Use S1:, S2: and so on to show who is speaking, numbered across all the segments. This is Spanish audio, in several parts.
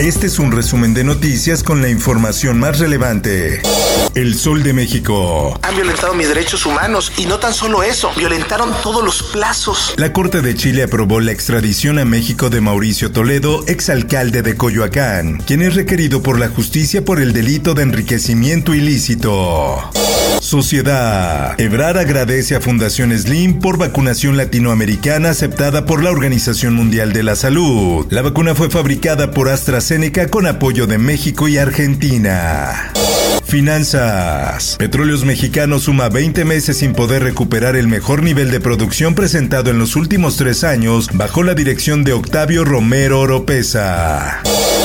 S1: Este es un resumen de noticias con la información más relevante. El Sol de México.
S2: Han violentado mis derechos humanos y no tan solo eso, violentaron todos los plazos.
S1: La Corte de Chile aprobó la extradición a México de Mauricio Toledo, exalcalde de Coyoacán, quien es requerido por la justicia por el delito de enriquecimiento ilícito. Sociedad. Ebrar agradece a Fundación Slim por vacunación latinoamericana aceptada por la Organización Mundial de la Salud. La vacuna fue fabricada por AstraZeneca con apoyo de México y Argentina. Finanzas. Petróleos Mexicanos suma 20 meses sin poder recuperar el mejor nivel de producción presentado en los últimos tres años bajo la dirección de Octavio Romero Oropesa.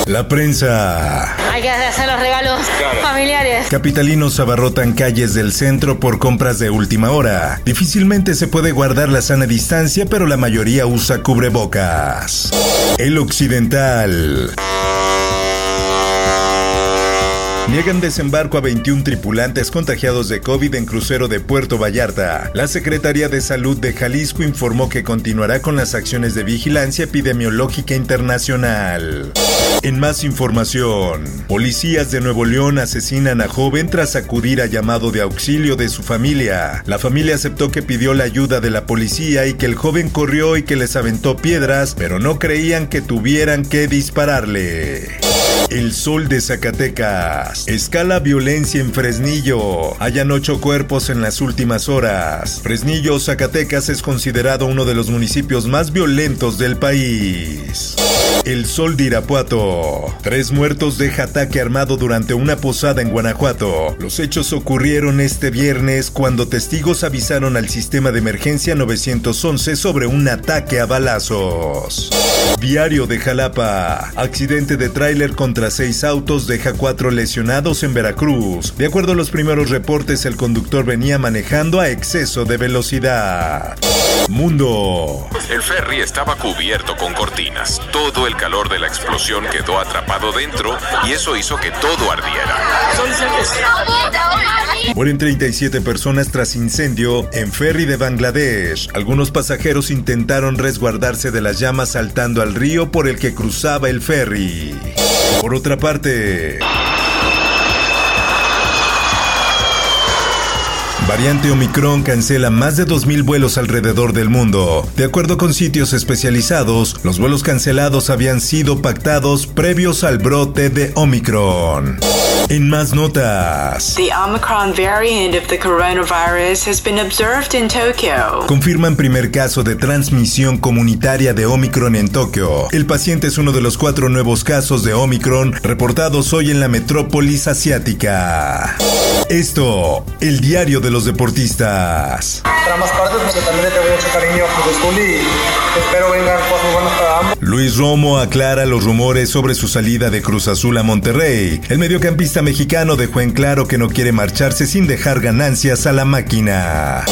S1: La prensa.
S3: Hay que hacer los regalos familiares.
S1: Capitalinos abarrotan calles del centro por compras de última hora. Difícilmente se puede guardar la sana distancia, pero la mayoría usa cubrebocas. El Occidental. Niegan desembarco a 21 tripulantes contagiados de COVID en crucero de Puerto Vallarta. La Secretaría de Salud de Jalisco informó que continuará con las acciones de vigilancia epidemiológica internacional. En más información, policías de Nuevo León asesinan a joven tras acudir a llamado de auxilio de su familia. La familia aceptó que pidió la ayuda de la policía y que el joven corrió y que les aventó piedras, pero no creían que tuvieran que dispararle. El sol de Zacatecas. Escala violencia en Fresnillo. Hayan ocho cuerpos en las últimas horas. Fresnillo, Zacatecas es considerado uno de los municipios más violentos del país. El sol de Irapuato. Tres muertos deja ataque armado durante una posada en Guanajuato. Los hechos ocurrieron este viernes cuando testigos avisaron al sistema de emergencia 911 sobre un ataque a balazos. Diario de Jalapa. Accidente de tráiler contra seis autos deja cuatro lesionados en Veracruz. De acuerdo a los primeros reportes, el conductor venía manejando a exceso de velocidad. Mundo.
S4: El ferry estaba cubierto con cortinas. Todo el calor de la explosión quedó atrapado dentro y eso hizo que todo ardiera.
S1: Mueren 37 personas tras incendio en ferry de Bangladesh. Algunos pasajeros intentaron resguardarse de las llamas saltando al río por el que cruzaba el ferry. Por otra parte... Variante Omicron cancela más de 2.000 vuelos alrededor del mundo. De acuerdo con sitios especializados, los vuelos cancelados habían sido pactados previos al brote de Omicron. En más notas.
S5: The Omicron variant of the coronavirus has been observed in Tokyo.
S1: Confirman primer caso de transmisión comunitaria de Omicron en Tokio. El paciente es uno de los cuatro nuevos casos de Omicron reportados hoy en la metrópolis asiática. Esto, el diario de los deportistas.
S6: Para más partes, porque también le tengo mucho cariño a Cruz Azul y espero vengan cosas buenas para ambos.
S1: Luis Romo aclara los rumores sobre su salida de Cruz Azul a Monterrey. El mediocampista mexicano dejó en claro que no quiere marcharse sin dejar ganancias a la máquina.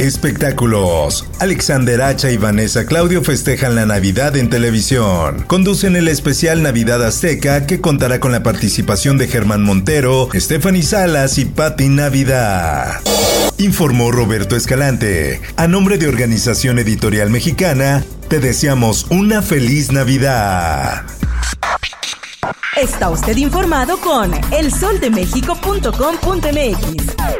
S1: Espectáculos. Alexander Hacha y Vanessa Claudio festejan la Navidad en televisión. Conducen el especial Navidad Azteca que contará con la participación de Germán Montero, Stephanie Salas y Patti Navidad. Informó Roberto Escalante. A nombre de Organización Editorial Mexicana, te deseamos una feliz Navidad.
S7: Está usted informado con elsoldemexico.com.mx.